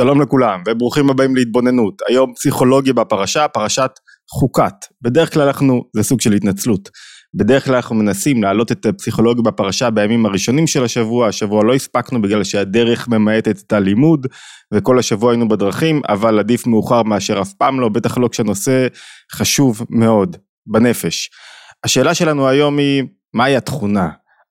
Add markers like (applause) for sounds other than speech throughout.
שלום לכולם וברוכים הבאים להתבוננות. היום פסיכולוגיה בפרשה, פרשת חוקת. בדרך כלל אנחנו, זה סוג של התנצלות. בדרך כלל אנחנו מנסים להעלות את הפסיכולוגיה בפרשה בימים הראשונים של השבוע, השבוע לא הספקנו בגלל שהדרך ממעטת את הלימוד וכל השבוע היינו בדרכים, אבל עדיף מאוחר מאשר אף פעם לא, בטח לא כשהנושא חשוב מאוד, בנפש. השאלה שלנו היום היא, מהי התכונה?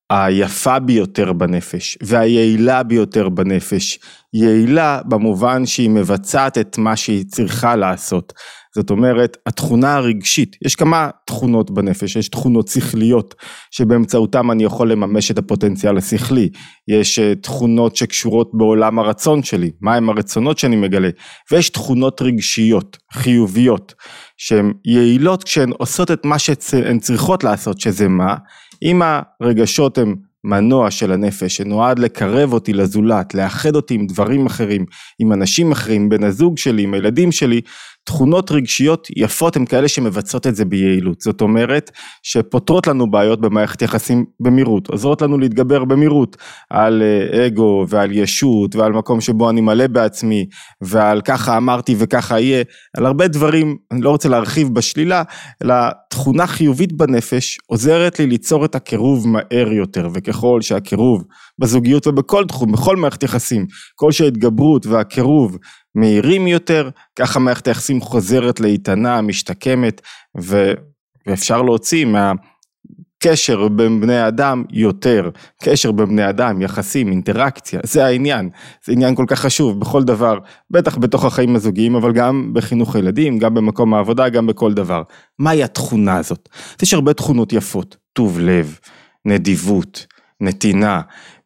היפה ביותר בנפש והיעילה ביותר בנפש. יעילה במובן שהיא מבצעת את מה שהיא צריכה לעשות. זאת אומרת, התכונה הרגשית, יש כמה תכונות בנפש, יש תכונות שכליות שבאמצעותם אני יכול לממש את הפוטנציאל השכלי, יש אה, תכונות שקשורות בעולם הרצון שלי, מהם הרצונות שאני מגלה, ויש תכונות רגשיות, חיוביות, שהן יעילות כשהן עושות את מה שהן צריכות לעשות, שזה מה? אם הרגשות הם מנוע של הנפש שנועד לקרב אותי לזולת, לאחד אותי עם דברים אחרים, עם אנשים אחרים, בן הזוג שלי, עם הילדים שלי, תכונות רגשיות יפות הן כאלה שמבצעות את זה ביעילות. זאת אומרת שפותרות לנו בעיות במערכת יחסים במהירות, עוזרות לנו להתגבר במהירות על אה, אגו ועל ישות ועל מקום שבו אני מלא בעצמי ועל ככה אמרתי וככה יהיה, על הרבה דברים, אני לא רוצה להרחיב בשלילה, אלא תכונה חיובית בנפש עוזרת לי ליצור את הקירוב מהר יותר וככל שהקירוב בזוגיות ובכל תחום, בכל מערכת יחסים, כל שההתגברות והקירוב מהירים יותר, ככה מערכת היחסים חוזרת לאיתנה, משתקמת. ואפשר להוציא מהקשר בין בני אדם יותר, קשר בין בני אדם, יחסים, אינטראקציה, זה העניין, זה עניין כל כך חשוב בכל דבר, בטח בתוך החיים הזוגיים, אבל גם בחינוך הילדים, גם במקום העבודה, גם בכל דבר. מהי התכונה הזאת? יש הרבה תכונות יפות, טוב לב, נדיבות, נתינה,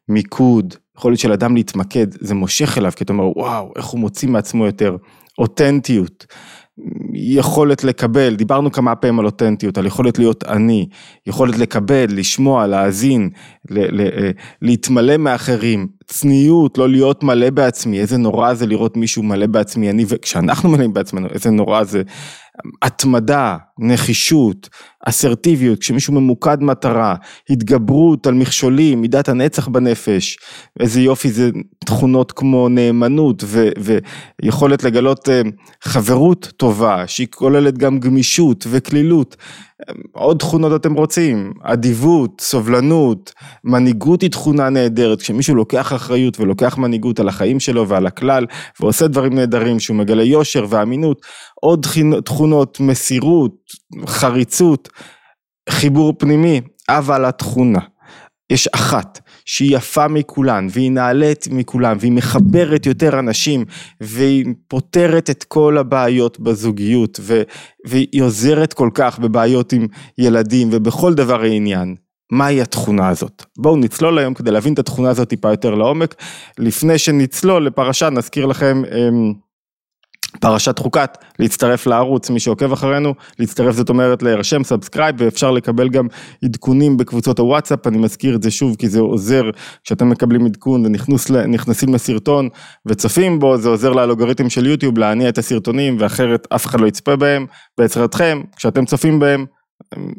מיקוד, יכולת של אדם להתמקד, זה מושך אליו, כי אתה אומר, וואו, איך הוא מוציא מעצמו יותר אותנטיות, יכולת לקבל, דיברנו כמה פעמים על אותנטיות, על יכולת להיות אני, יכולת לקבל, לשמוע, להאזין, ל- ל- להתמלא מאחרים, צניעות, לא להיות מלא בעצמי, איזה נורא זה לראות מישהו מלא בעצמי, אני, וכשאנחנו מלאים בעצמנו, איזה נורא זה, התמדה, נחישות, אסרטיביות, כשמישהו ממוקד מטרה, התגברות על מכשולים, מידת הנצח בנפש, איזה יופי זה תכונות כמו נאמנות ו, ויכולת לגלות אה, חברות טובה, שהיא כוללת גם גמישות וקלילות. עוד תכונות אתם רוצים, אדיבות, סובלנות, מנהיגות היא תכונה נהדרת, כשמישהו לוקח אחריות ולוקח מנהיגות על החיים שלו ועל הכלל ועושה דברים נהדרים שהוא מגלה יושר ואמינות, עוד תכונות, מסירות, חריצות, חיבור פנימי, אבל התכונה, יש אחת שהיא יפה מכולן והיא נעלית מכולן והיא מחברת יותר אנשים והיא פותרת את כל הבעיות בזוגיות ו, והיא עוזרת כל כך בבעיות עם ילדים ובכל דבר העניין. מהי התכונה הזאת? בואו נצלול היום כדי להבין את התכונה הזאת טיפה יותר לעומק. לפני שנצלול לפרשה נזכיר לכם אמ, פרשת חוקת, להצטרף לערוץ, מי שעוקב אחרינו, להצטרף זאת אומרת להירשם, subscribe, ואפשר לקבל גם עדכונים בקבוצות הוואטסאפ, אני מזכיר את זה שוב כי זה עוזר, כשאתם מקבלים עדכון ונכנסים לסרטון וצופים בו, זה עוזר לאלגוריתם של יוטיוב להניע את הסרטונים, ואחרת אף אחד לא יצפה בהם, בעזרתכם, כשאתם צופים בהם,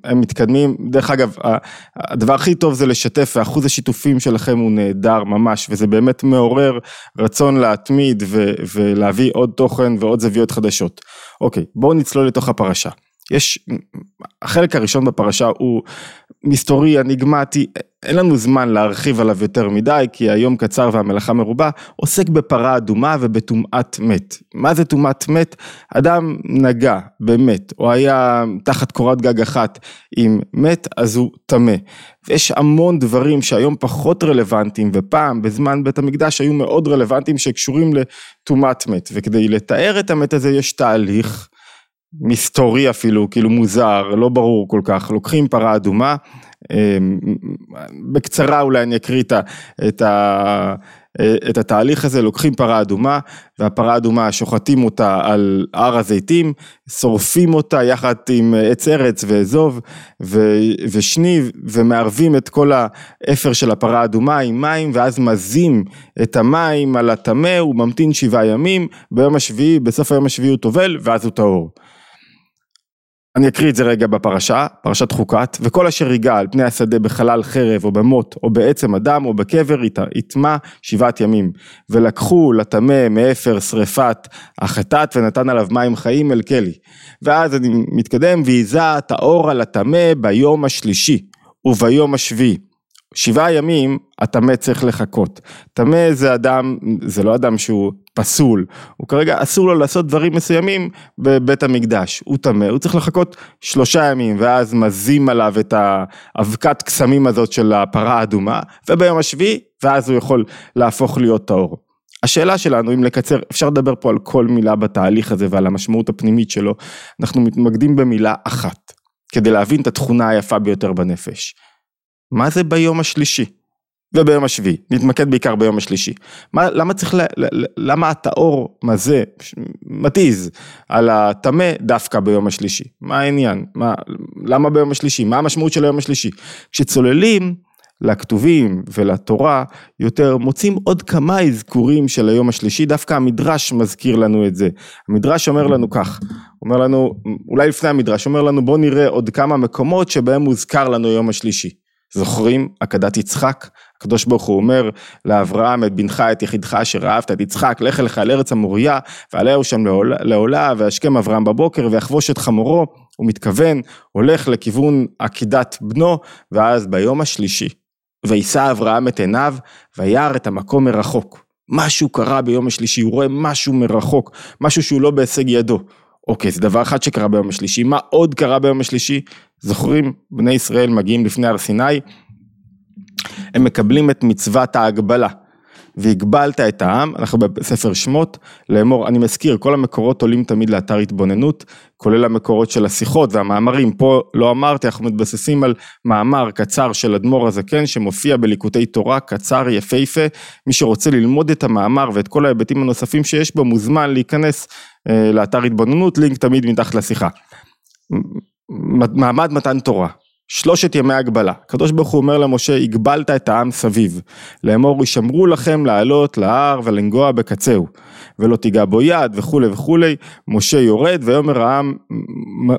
הם מתקדמים, דרך אגב, הדבר הכי טוב זה לשתף, ואחוז השיתופים שלכם הוא נהדר ממש, וזה באמת מעורר רצון להתמיד ו- ולהביא עוד תוכן ועוד זוויות חדשות. אוקיי, בואו נצלול לתוך הפרשה. יש, החלק הראשון בפרשה הוא מסתורי, אניגמטי, אין לנו זמן להרחיב עליו יותר מדי, כי היום קצר והמלאכה מרובה, עוסק בפרה אדומה ובטומאת מת. מה זה טומאת מת? אדם נגע במת, או היה תחת קורת גג אחת עם מת, אז הוא טמא. ויש המון דברים שהיום פחות רלוונטיים, ופעם בזמן בית המקדש היו מאוד רלוונטיים שקשורים לטומאת מת. וכדי לתאר את המת הזה יש תהליך. מסתורי אפילו, כאילו מוזר, לא ברור כל כך, לוקחים פרה אדומה, אמ, בקצרה אולי אני אקריא את, ה, את התהליך הזה, לוקחים פרה אדומה והפרה האדומה שוחטים אותה על הר הזיתים, שורפים אותה יחד עם עץ ארץ ואזוב ושניב ומערבים את כל האפר של הפרה האדומה עם מים ואז מזים את המים על הטמא, הוא ממתין שבעה ימים, ביום השביעי, בסוף היום השביעי הוא טובל ואז הוא טהור. אני אקריא את זה רגע בפרשה, פרשת חוקת, וכל אשר ייגע על פני השדה בחלל חרב או במוט או בעצם אדם או בקבר יטמע שבעת ימים. ולקחו לטמא מאפר שרפת החטאת ונתן עליו מים חיים אל כלי. ואז אני מתקדם, האור על הטמא ביום השלישי וביום השביעי. שבעה ימים הטמא צריך לחכות. טמא זה אדם, זה לא אדם שהוא פסול, הוא כרגע אסור לו לעשות דברים מסוימים בבית המקדש, הוא טמא, הוא צריך לחכות שלושה ימים ואז מזים עליו את האבקת קסמים הזאת של הפרה האדומה וביום השביעי ואז הוא יכול להפוך להיות טהור. השאלה שלנו אם לקצר, אפשר לדבר פה על כל מילה בתהליך הזה ועל המשמעות הפנימית שלו, אנחנו מתמקדים במילה אחת, כדי להבין את התכונה היפה ביותר בנפש. מה זה ביום השלישי? וביום השביעי, נתמקד בעיקר ביום השלישי. מה, למה צריך, ל, ל, למה הטהור מזה, מתיז, על הטמא דווקא ביום השלישי? מה העניין? מה, למה ביום השלישי? מה המשמעות של היום השלישי? כשצוללים לכתובים ולתורה יותר, מוצאים עוד כמה אזכורים של היום השלישי, דווקא המדרש מזכיר לנו את זה. המדרש אומר לנו כך, אומר לנו, אולי לפני המדרש, אומר לנו בוא נראה עוד כמה מקומות שבהם מוזכר לנו יום השלישי. זוכרים? עקדת יצחק? הקדוש ברוך הוא אומר לאברהם את בנך את יחידך אשר אהבת את יצחק לך לך אל ארץ המוריה ועלהו שם לעולה והשכם אברהם בבוקר ויחבוש את חמורו. הוא מתכוון הולך לכיוון עקידת בנו ואז ביום השלישי וישא אברהם את עיניו וירא את המקום מרחוק. משהו קרה ביום השלישי הוא רואה משהו מרחוק משהו שהוא לא בהישג ידו. אוקיי, זה דבר אחד שקרה ביום השלישי, מה עוד קרה ביום השלישי? זוכרים, בני ישראל מגיעים לפני הר סיני, הם מקבלים את מצוות ההגבלה. והגבלת את העם, אנחנו בספר שמות, לאמור, אני מזכיר, כל המקורות עולים תמיד לאתר התבוננות, כולל המקורות של השיחות והמאמרים, פה לא אמרתי, אנחנו מתבססים על מאמר קצר של אדמו"ר הזקן, שמופיע בליקוטי תורה, קצר, יפהפה, מי שרוצה ללמוד את המאמר ואת כל ההיבטים הנוספים שיש בו, מוזמן להיכנס אה, לאתר התבוננות, לינק תמיד מתחת לשיחה. מעמד מתן תורה, שלושת ימי הגבלה, הקדוש ברוך הוא אומר למשה, הגבלת את העם סביב, לאמור ישמרו לכם לעלות להר ולנגוע בקצהו, ולא תיגע בו יד וכולי וכולי, משה יורד ויאמר העם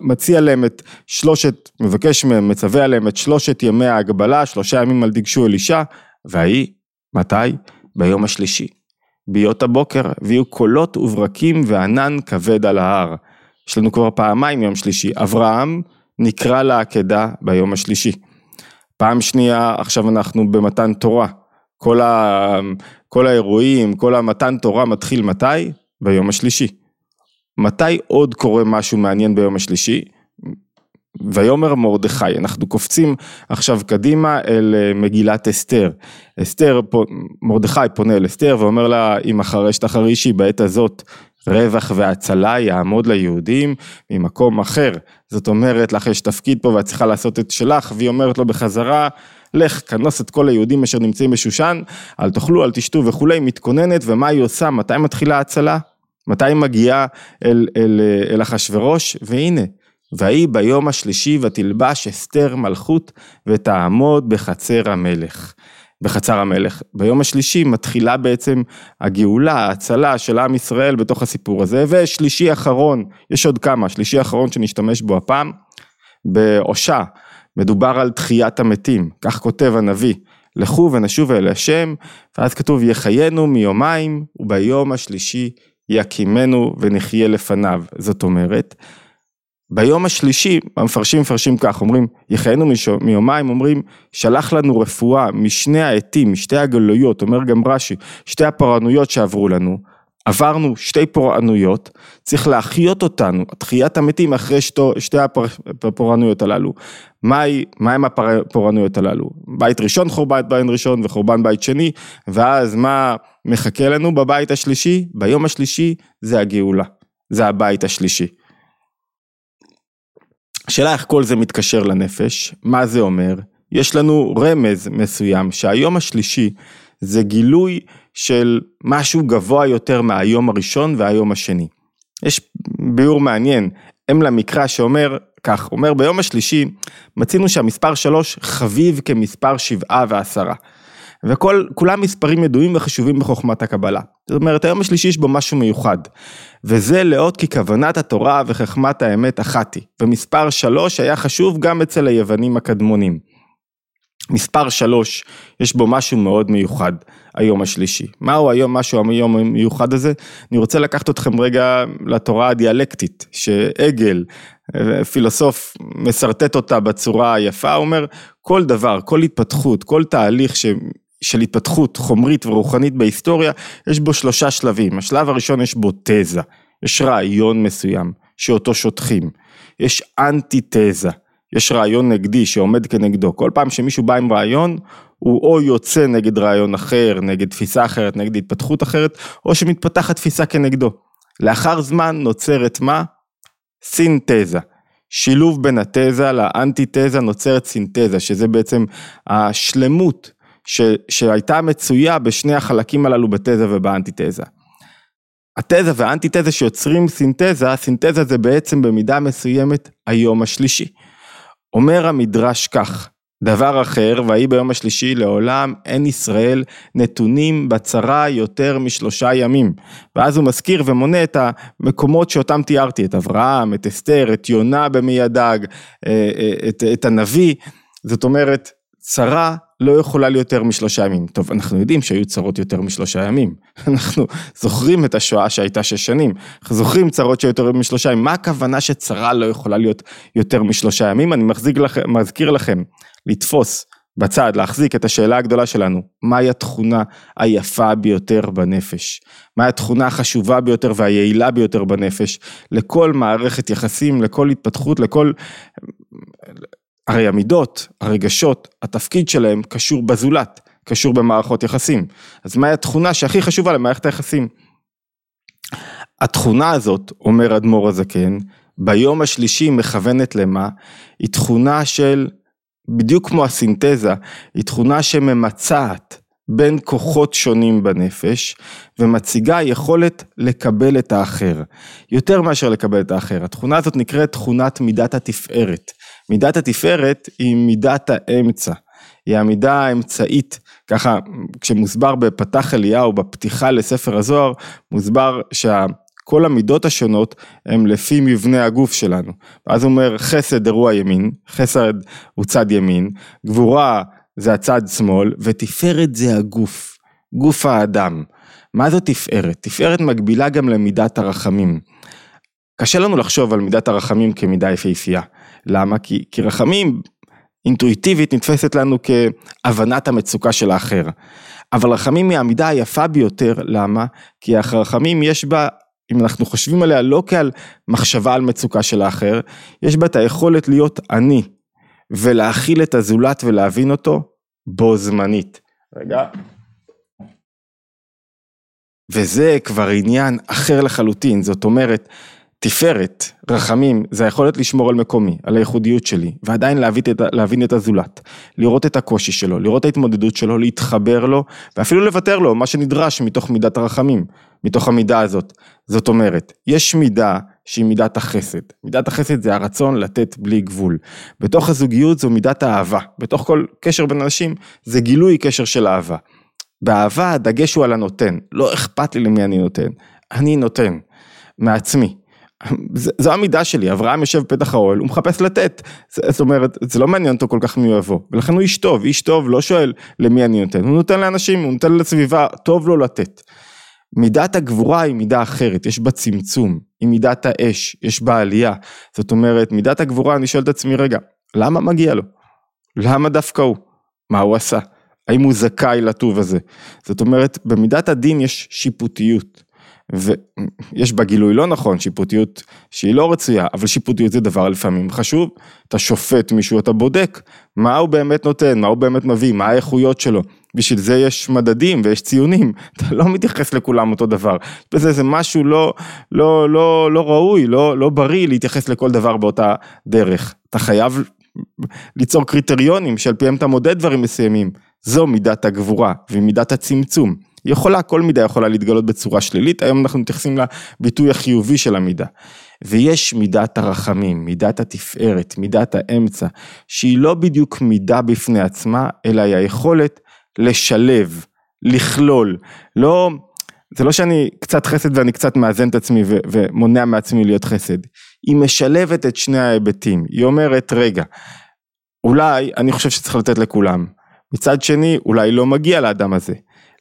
מציע להם את שלושת, מבקש מהם, מצווה עליהם את שלושת ימי ההגבלה, שלושה ימים על דגשו אלישע, והיא, מתי? ביום השלישי. בהיות הבוקר, ויהיו קולות וברקים וענן כבד על ההר. יש לנו כבר פעמיים יום שלישי, אברהם נקרא לעקדה ביום השלישי. פעם שנייה, עכשיו אנחנו במתן תורה. כל, ה, כל האירועים, כל המתן תורה מתחיל מתי? ביום השלישי. מתי עוד קורה משהו מעניין ביום השלישי? ויאמר מרדכי, אנחנו קופצים עכשיו קדימה אל אה, מגילת אסתר. אסתר, מרדכי פונה אל אסתר ואומר לה, אם החרשת החרישי בעת הזאת רווח והצלה יעמוד ליהודים ממקום אחר. זאת אומרת לך יש תפקיד פה ואת צריכה לעשות את שלך, והיא אומרת לו בחזרה, לך כנוס את כל היהודים אשר נמצאים בשושן, אל תאכלו, אל תשתו וכולי, מתכוננת, ומה היא עושה? מתי מתחילה ההצלה? מתי היא מגיעה אל, אל, אל אחשורוש? והנה, ויהי ביום השלישי ותלבש אסתר מלכות ותעמוד בחצר המלך. בחצר המלך. ביום השלישי מתחילה בעצם הגאולה, ההצלה של עם ישראל בתוך הסיפור הזה, ושלישי אחרון, יש עוד כמה, שלישי אחרון שנשתמש בו הפעם, בהושע, מדובר על תחיית המתים, כך כותב הנביא, לכו ונשוב אל השם, ואז כתוב יחיינו מיומיים, וביום השלישי יקימנו ונחיה לפניו, זאת אומרת, ביום השלישי המפרשים מפרשים כך, אומרים יחיינו מיומיים, אומרים שלח לנו רפואה משני העטים, משתי הגלויות, אומר גם רש"י, שתי הפורענויות שעברו לנו, עברנו שתי פורענויות, צריך להחיות אותנו, תחיית המתים אחרי שתו, שתי הפורענויות הללו. מהי, מהם הפורענויות הללו? בית ראשון חורבן בית ראשון וחורבן בית שני, ואז מה מחכה לנו בבית השלישי? ביום השלישי זה הגאולה, זה הבית השלישי. השאלה איך כל זה מתקשר לנפש, מה זה אומר? יש לנו רמז מסוים שהיום השלישי זה גילוי של משהו גבוה יותר מהיום הראשון והיום השני. יש ביאור מעניין, אם למקרא שאומר כך, אומר ביום השלישי מצינו שהמספר שלוש חביב כמספר שבעה ועשרה. וכולם מספרים ידועים וחשובים בחוכמת הקבלה. זאת אומרת, היום השלישי יש בו משהו מיוחד, וזה לאות כי כוונת התורה וחכמת האמת אחת היא, ומספר שלוש היה חשוב גם אצל היוונים הקדמונים. מספר שלוש, יש בו משהו מאוד מיוחד, היום השלישי. מהו היום משהו היום המיוחד הזה? אני רוצה לקחת אתכם רגע לתורה הדיאלקטית, שעגל, פילוסוף, משרטט אותה בצורה היפה, אומר, כל דבר, כל התפתחות, כל תהליך ש... של התפתחות חומרית ורוחנית בהיסטוריה, יש בו שלושה שלבים. השלב הראשון יש בו תזה, יש רעיון מסוים, שאותו שוטחים. יש אנטי תזה. יש רעיון נגדי שעומד כנגדו, כל פעם שמישהו בא עם רעיון, הוא או יוצא נגד רעיון אחר, נגד תפיסה אחרת, נגד התפתחות אחרת, או שמתפתחת תפיסה כנגדו. לאחר זמן נוצרת מה? סינתזה. שילוב בין התזה לאנטי-תזה נוצרת סינתזה, שזה בעצם השלמות ש, שהייתה מצויה בשני החלקים הללו בתזה ובאנטי-תזה. התזה והאנטי-תזה שיוצרים סינתזה, הסינתזה זה בעצם במידה מסוימת היום השלישי. אומר המדרש כך, דבר אחר, ויהי ביום השלישי לעולם אין ישראל נתונים בצרה יותר משלושה ימים. ואז הוא מזכיר ומונה את המקומות שאותם תיארתי, את אברהם, את אסתר, את יונה במי הדג, אה, אה, את, את הנביא, זאת אומרת, צרה לא יכולה להיות יותר משלושה ימים. טוב, אנחנו יודעים שהיו צרות יותר משלושה ימים. (laughs) אנחנו זוכרים את השואה שהייתה שש שנים. אנחנו זוכרים צרות שהיו יותר משלושה ימים. מה הכוונה שצרה לא יכולה להיות יותר משלושה ימים? אני לכם, מזכיר לכם לתפוס בצד, להחזיק את השאלה הגדולה שלנו, מהי התכונה היפה ביותר בנפש? מהי התכונה החשובה ביותר והיעילה ביותר בנפש? לכל מערכת יחסים, לכל התפתחות, לכל... הרי המידות, הרגשות, התפקיד שלהם קשור בזולת, קשור במערכות יחסים. אז מהי התכונה שהכי חשובה למערכת היחסים? התכונה הזאת, אומר אדמו"ר הזקן, ביום השלישי מכוונת למה? היא תכונה של, בדיוק כמו הסינתזה, היא תכונה שממצעת בין כוחות שונים בנפש ומציגה יכולת לקבל את האחר. יותר מאשר לקבל את האחר, התכונה הזאת נקראת תכונת מידת התפארת. מידת התפארת היא מידת האמצע, היא המידה האמצעית, ככה כשמוסבר בפתח אליהו בפתיחה לספר הזוהר, מוסבר שכל המידות השונות הם לפי מבנה הגוף שלנו. ואז הוא אומר חסד אירוע ימין, חסד הוא צד ימין, גבורה זה הצד שמאל, ותפארת זה הגוף, גוף האדם. מה זו תפארת? תפארת מקבילה גם למידת הרחמים. קשה לנו לחשוב על מידת הרחמים כמידה יפהפייה. למה? כי, כי רחמים אינטואיטיבית נתפסת לנו כהבנת המצוקה של האחר. אבל רחמים היא המידה היפה ביותר, למה? כי הרחמים יש בה, אם אנחנו חושבים עליה לא כעל מחשבה על מצוקה של האחר, יש בה את היכולת להיות אני ולהכיל את הזולת ולהבין אותו בו זמנית. רגע. וזה כבר עניין אחר לחלוטין, זאת אומרת, תפארת, רחמים, זה היכולת לשמור על מקומי, על הייחודיות שלי, ועדיין להבין את, להבין את הזולת, לראות את הקושי שלו, לראות את ההתמודדות שלו, להתחבר לו, ואפילו לוותר לו, מה שנדרש מתוך מידת הרחמים, מתוך המידה הזאת. זאת אומרת, יש מידה שהיא מידת החסד. מידת החסד זה הרצון לתת בלי גבול. בתוך הזוגיות זו מידת האהבה. בתוך כל קשר בין אנשים זה גילוי קשר של אהבה. באהבה הדגש הוא על הנותן. לא אכפת לי למי אני נותן. אני נותן. מעצמי. זו המידה שלי, אברהם יושב בפתח האוהל, הוא מחפש לתת, זאת אומרת, זה לא מעניין אותו כל כך מי יבוא, ולכן הוא איש טוב, איש טוב לא שואל למי אני נותן, הוא נותן לאנשים, הוא נותן לסביבה, טוב לו לתת. מידת הגבורה היא מידה אחרת, יש בה צמצום, היא מידת האש, יש בה עלייה, זאת אומרת, מידת הגבורה, אני שואל את עצמי, רגע, למה מגיע לו? למה דווקא הוא? מה הוא עשה? האם הוא זכאי לטוב הזה? זאת אומרת, במידת הדין יש שיפוטיות. ויש בה גילוי לא נכון, שיפוטיות שהיא לא רצויה, אבל שיפוטיות זה דבר לפעמים חשוב. אתה שופט מישהו, אתה בודק מה הוא באמת נותן, מה הוא באמת מביא, מה האיכויות שלו. בשביל זה יש מדדים ויש ציונים, (laughs) אתה לא מתייחס לכולם אותו דבר. בזה זה משהו לא, לא, לא, לא ראוי, לא, לא בריא להתייחס לכל דבר באותה דרך. אתה חייב ליצור קריטריונים שעל פיהם אתה מודד דברים מסוימים. זו מידת הגבורה ומידת הצמצום. יכולה, כל מידה יכולה להתגלות בצורה שלילית, היום אנחנו מתייחסים לביטוי החיובי של המידה. ויש מידת הרחמים, מידת התפארת, מידת האמצע, שהיא לא בדיוק מידה בפני עצמה, אלא היא היכולת לשלב, לכלול, לא, זה לא שאני קצת חסד ואני קצת מאזן את עצמי ו- ומונע מעצמי להיות חסד, היא משלבת את שני ההיבטים, היא אומרת רגע, אולי אני חושב שצריך לתת לכולם, מצד שני אולי לא מגיע לאדם הזה,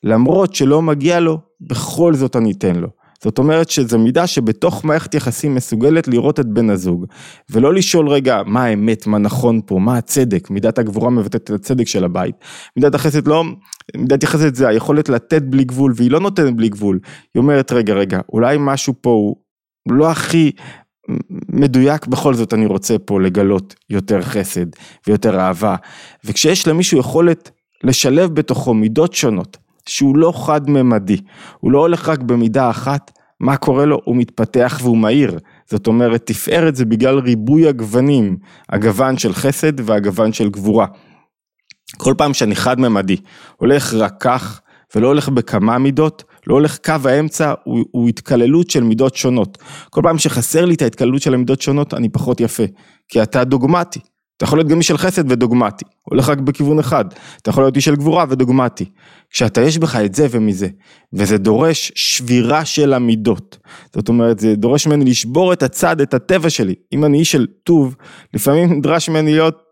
למרות שלא מגיע לו, בכל זאת אני אתן לו. זאת אומרת שזו מידה שבתוך מערכת יחסים מסוגלת לראות את בן הזוג, ולא לשאול רגע מה האמת, מה נכון פה, מה הצדק, מידת הגבורה מבטאת את הצדק של הבית. מידת החסד לא, מידת יחסד זה היכולת לתת בלי גבול, והיא לא נותנת בלי גבול. היא אומרת רגע רגע, אולי משהו פה הוא לא הכי מדויק בכל זאת אני רוצה פה לגלות יותר חסד ויותר אהבה. וכשיש למישהו יכולת לשלב בתוכו מידות שונות, שהוא לא חד-ממדי, הוא לא הולך רק במידה אחת, מה קורה לו? הוא מתפתח והוא מהיר. זאת אומרת, תפארת זה בגלל ריבוי הגוונים, הגוון של חסד והגוון של גבורה. כל פעם שאני חד-ממדי, הולך רק כך, ולא הולך בכמה מידות, לא הולך קו האמצע, הוא, הוא התקללות של מידות שונות. כל פעם שחסר לי את ההתקללות של המידות שונות, אני פחות יפה, כי אתה דוגמטי. אתה יכול להיות גם איש של חסד ודוגמטי, הולך רק בכיוון אחד, אתה יכול להיות איש של גבורה ודוגמטי. כשאתה יש בך את זה ומזה, וזה דורש שבירה של המידות, זאת אומרת זה דורש ממני לשבור את הצד, את הטבע שלי, אם אני איש של טוב, לפעמים נדרש ממני להיות,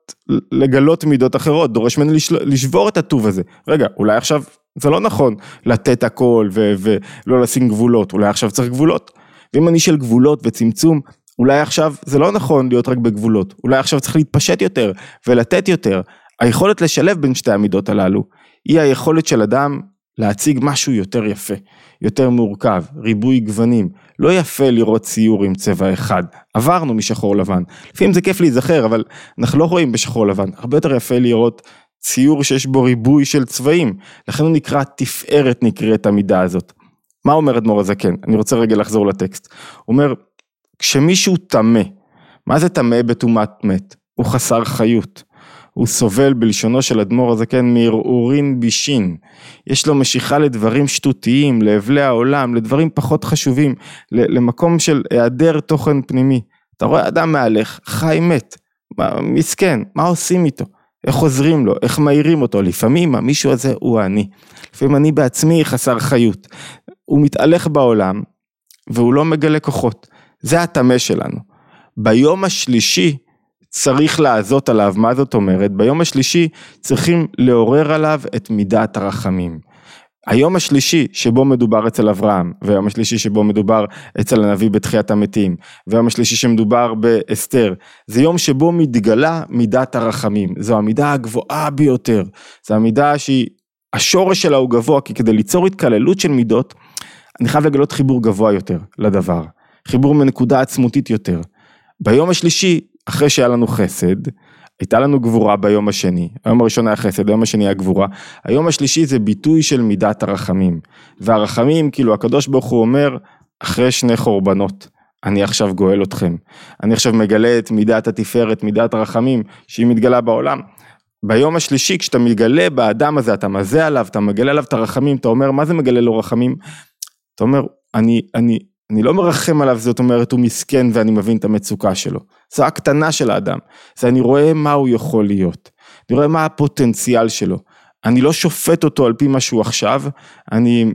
לגלות מידות אחרות, דורש ממני לשבור את הטוב הזה, רגע אולי עכשיו זה לא נכון לתת הכל ולא לשים גבולות, אולי עכשיו צריך גבולות, ואם אני של גבולות וצמצום, אולי עכשיו זה לא נכון להיות רק בגבולות, אולי עכשיו צריך להתפשט יותר ולתת יותר. היכולת לשלב בין שתי המידות הללו, היא היכולת של אדם להציג משהו יותר יפה, יותר מורכב, ריבוי גוונים. לא יפה לראות ציור עם צבע אחד, עברנו משחור לבן. לפעמים זה כיף להיזכר, אבל אנחנו לא רואים בשחור לבן. הרבה יותר יפה לראות ציור שיש בו ריבוי של צבעים. לכן הוא נקרא תפארת נקראת המידה הזאת. מה אומר אדמו"ר הזקן? אני רוצה רגע לחזור לטקסט. הוא אומר, כשמישהו טמא, מה זה טמא בטומאת מת? הוא חסר חיות. הוא סובל בלשונו של אדמו"ר הזקן מערעורין בישין. יש לו משיכה לדברים שטותיים, לאבלי העולם, לדברים פחות חשובים, למקום של היעדר תוכן פנימי. אתה רואה אדם מהלך, חי מת, מסכן, מה עושים איתו? איך עוזרים לו, איך מעירים אותו, לפעמים המישהו הזה הוא אני, לפעמים אני בעצמי חסר חיות, הוא מתהלך בעולם והוא לא מגלה כוחות, זה הטמא שלנו. ביום השלישי צריך לעזות עליו, מה זאת אומרת? ביום השלישי צריכים לעורר עליו את מידת הרחמים. היום השלישי שבו מדובר אצל אברהם, והיום השלישי שבו מדובר אצל הנביא בתחיית המתים, והיום השלישי שמדובר באסתר, זה יום שבו מתגלה מידת הרחמים, זו המידה הגבוהה ביותר, זו המידה שהיא, השורש שלה הוא גבוה, כי כדי ליצור התקללות של מידות, אני חייב לגלות חיבור גבוה יותר לדבר. חיבור מנקודה עצמותית יותר. ביום השלישי, אחרי שהיה לנו חסד, הייתה לנו גבורה ביום השני, היום הראשון היה חסד, היום השני היה גבורה, היום השלישי זה ביטוי של מידת הרחמים, והרחמים, כאילו הקדוש ברוך הוא אומר, אחרי שני חורבנות, אני עכשיו גואל אתכם, אני עכשיו מגלה את מידת התפארת, מידת הרחמים, שהיא מתגלה בעולם. ביום השלישי כשאתה מגלה באדם הזה, אתה מזה עליו, אתה מגלה עליו את הרחמים, אתה אומר, מה זה מגלה לו רחמים? אתה אומר, אני, אני, אני לא מרחם עליו, זאת אומרת הוא מסכן ואני מבין את המצוקה שלו. זו הקטנה של האדם. זה אני רואה מה הוא יכול להיות. אני רואה מה הפוטנציאל שלו. אני לא שופט אותו על פי מה שהוא עכשיו, אני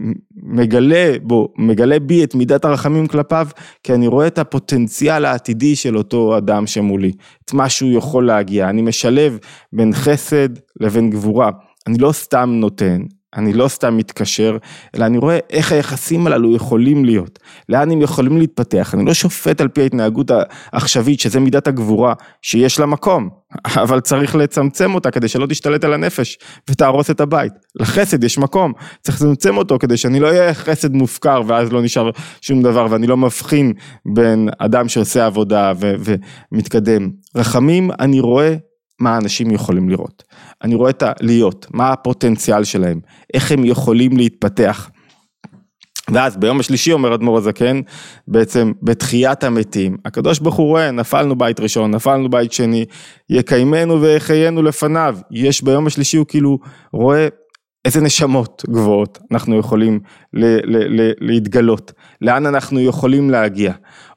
מגלה בו, מגלה בי את מידת הרחמים כלפיו, כי אני רואה את הפוטנציאל העתידי של אותו אדם שמולי, את מה שהוא יכול להגיע. אני משלב בין חסד לבין גבורה. אני לא סתם נותן, אני לא סתם מתקשר, אלא אני רואה איך היחסים הללו יכולים להיות, לאן הם יכולים להתפתח, אני לא שופט על פי ההתנהגות העכשווית, שזה מידת הגבורה, שיש לה מקום, (laughs) אבל צריך לצמצם אותה כדי שלא תשתלט על הנפש ותהרוס את הבית. לחסד יש מקום, צריך לצמצם אותו כדי שאני לא אהיה חסד מופקר ואז לא נשאר שום דבר ואני לא מבחין בין אדם שעושה עבודה ו- ומתקדם. רחמים אני רואה מה אנשים יכולים לראות. אני רואה את הלהיות, מה הפוטנציאל שלהם, איך הם יכולים להתפתח. ואז ביום השלישי אומר אדמו"ר הזקן, בעצם בתחיית המתים, הקדוש ברוך הוא רואה, נפלנו בית ראשון, נפלנו בית שני, יקיימנו ויחיינו לפניו, יש ביום השלישי הוא כאילו רואה איזה נשמות גבוהות אנחנו יכולים ל- ל- ל- להתגלות, לאן אנחנו יכולים להגיע.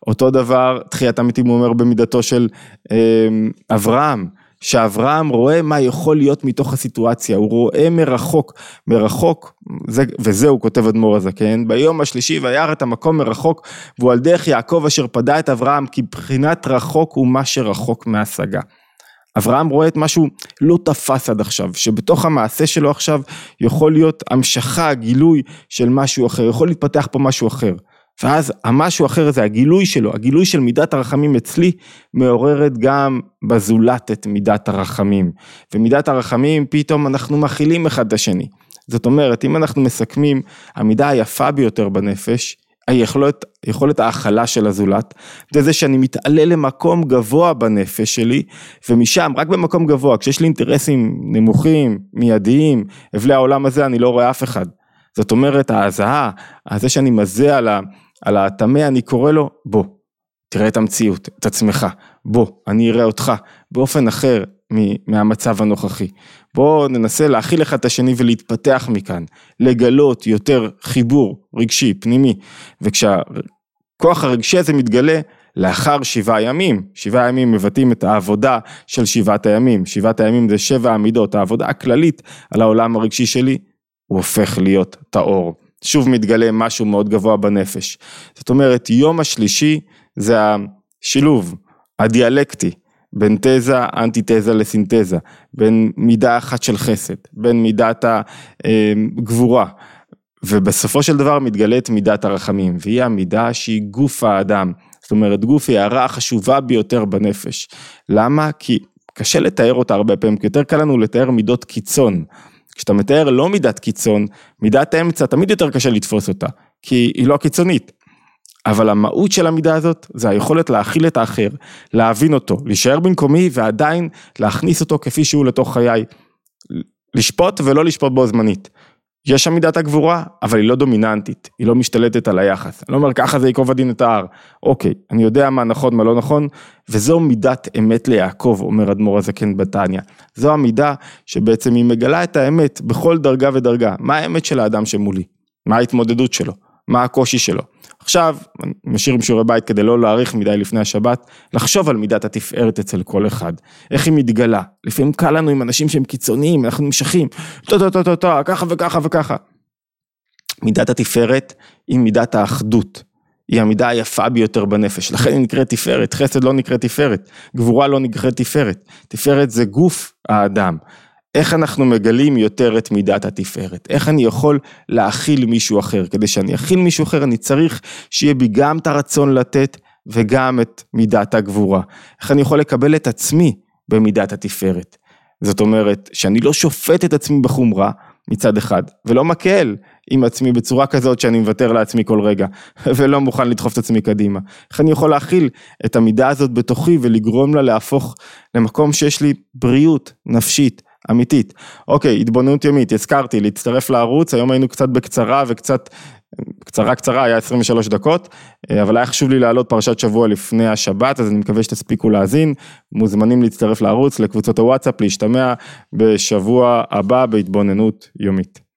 אותו דבר תחיית המתים הוא אומר במידתו של אה, אברהם, שאברהם רואה מה יכול להיות מתוך הסיטואציה, הוא רואה מרחוק, מרחוק, זה, וזה הוא כותב אדמו"ר הזקן, ביום השלישי וירא את המקום מרחוק, והוא על דרך יעקב אשר פדה את אברהם, כי בחינת רחוק הוא מה שרחוק מהשגה. אברהם רואה את משהו לא תפס עד עכשיו, שבתוך המעשה שלו עכשיו יכול להיות המשכה, גילוי של משהו אחר, יכול להתפתח פה משהו אחר. ואז המשהו אחר זה הגילוי שלו, הגילוי של מידת הרחמים אצלי מעוררת גם בזולת את מידת הרחמים. ומידת הרחמים פתאום אנחנו מכילים אחד את השני. זאת אומרת, אם אנחנו מסכמים, המידה היפה ביותר בנפש היכולת, יכולת ההכלה של הזולת, זה זה שאני מתעלה למקום גבוה בנפש שלי, ומשם, רק במקום גבוה, כשיש לי אינטרסים נמוכים, מיידיים, אבלי העולם הזה, אני לא רואה אף אחד. זאת אומרת, ההזעה, זה שאני מזה על הטמא, אני קורא לו, בוא, תראה את המציאות, את עצמך, בוא, אני אראה אותך באופן אחר מהמצב הנוכחי. בוא ננסה להכיל אחד את השני ולהתפתח מכאן, לגלות יותר חיבור רגשי, פנימי, וכשהכוח הרגשי הזה מתגלה לאחר שבעה ימים, שבעה ימים מבטאים את העבודה של שבעת הימים, שבעת הימים זה שבע עמידות, העבודה הכללית על העולם הרגשי שלי, הוא הופך להיות טהור. שוב מתגלה משהו מאוד גבוה בנפש. זאת אומרת, יום השלישי זה השילוב הדיאלקטי בין תזה, אנטיתזה לסינתזה, בין מידה אחת של חסד, בין מידת הגבורה, ובסופו של דבר מתגלית מידת הרחמים, והיא המידה שהיא גוף האדם, זאת אומרת גוף היא הערה החשובה ביותר בנפש. למה? כי קשה לתאר אותה הרבה פעמים, כי יותר קל לנו לתאר מידות קיצון. כשאתה מתאר לא מידת קיצון, מידת האמצע תמיד יותר קשה לתפוס אותה, כי היא לא קיצונית. אבל המהות של המידה הזאת זה היכולת להכיל את האחר, להבין אותו, להישאר במקומי ועדיין להכניס אותו כפי שהוא לתוך חיי. לשפוט ולא לשפוט בו זמנית. יש שם מידת הגבורה, אבל היא לא דומיננטית, היא לא משתלטת על היחס. אני לא אומר ככה זה ייקוב הדין את ההר. אוקיי, אני יודע מה נכון, מה לא נכון, וזו מידת אמת ליעקב, אומר אדמו"ר הזקן בתניא. זו המידה שבעצם היא מגלה את האמת בכל דרגה ודרגה. מה האמת של האדם שמולי? מה ההתמודדות שלו? מה הקושי שלו? עכשיו, משאיר עם שיעורי בית כדי לא להאריך מדי לפני השבת, לחשוב על מידת התפארת אצל כל אחד. איך היא מתגלה. לפעמים קל לנו עם אנשים שהם קיצוניים, אנחנו נמשכים, טו טו טו טו טו, ככה וככה וככה. מידת התפארת היא מידת האחדות. היא המידה היפה ביותר בנפש, לכן היא נקראת תפארת, חסד לא נקראת תפארת, גבורה לא נקראת תפארת, תפארת זה גוף האדם, איך אנחנו מגלים יותר את מידת התפארת? איך אני יכול להכיל מישהו אחר? כדי שאני אכיל מישהו אחר אני צריך שיהיה בי גם את הרצון לתת וגם את מידת הגבורה. איך אני יכול לקבל את עצמי במידת התפארת? זאת אומרת שאני לא שופט את עצמי בחומרה מצד אחד, ולא מקל עם עצמי בצורה כזאת שאני מוותר לעצמי כל רגע, (laughs) ולא מוכן לדחוף את עצמי קדימה. איך אני יכול להכיל את המידה הזאת בתוכי ולגרום לה להפוך למקום שיש לי בריאות נפשית, אמיתית. אוקיי, התבוננות ימית, הזכרתי, להצטרף לערוץ, היום היינו קצת בקצרה וקצת, קצרה קצרה, היה 23 דקות, אה, אבל היה חשוב לי לעלות פרשת שבוע לפני השבת, אז אני מקווה שתספיקו להאזין, מוזמנים להצטרף לערוץ, לקבוצות הוואטסאפ, להשתמע בשבוע הבא בהתבוננות יומית.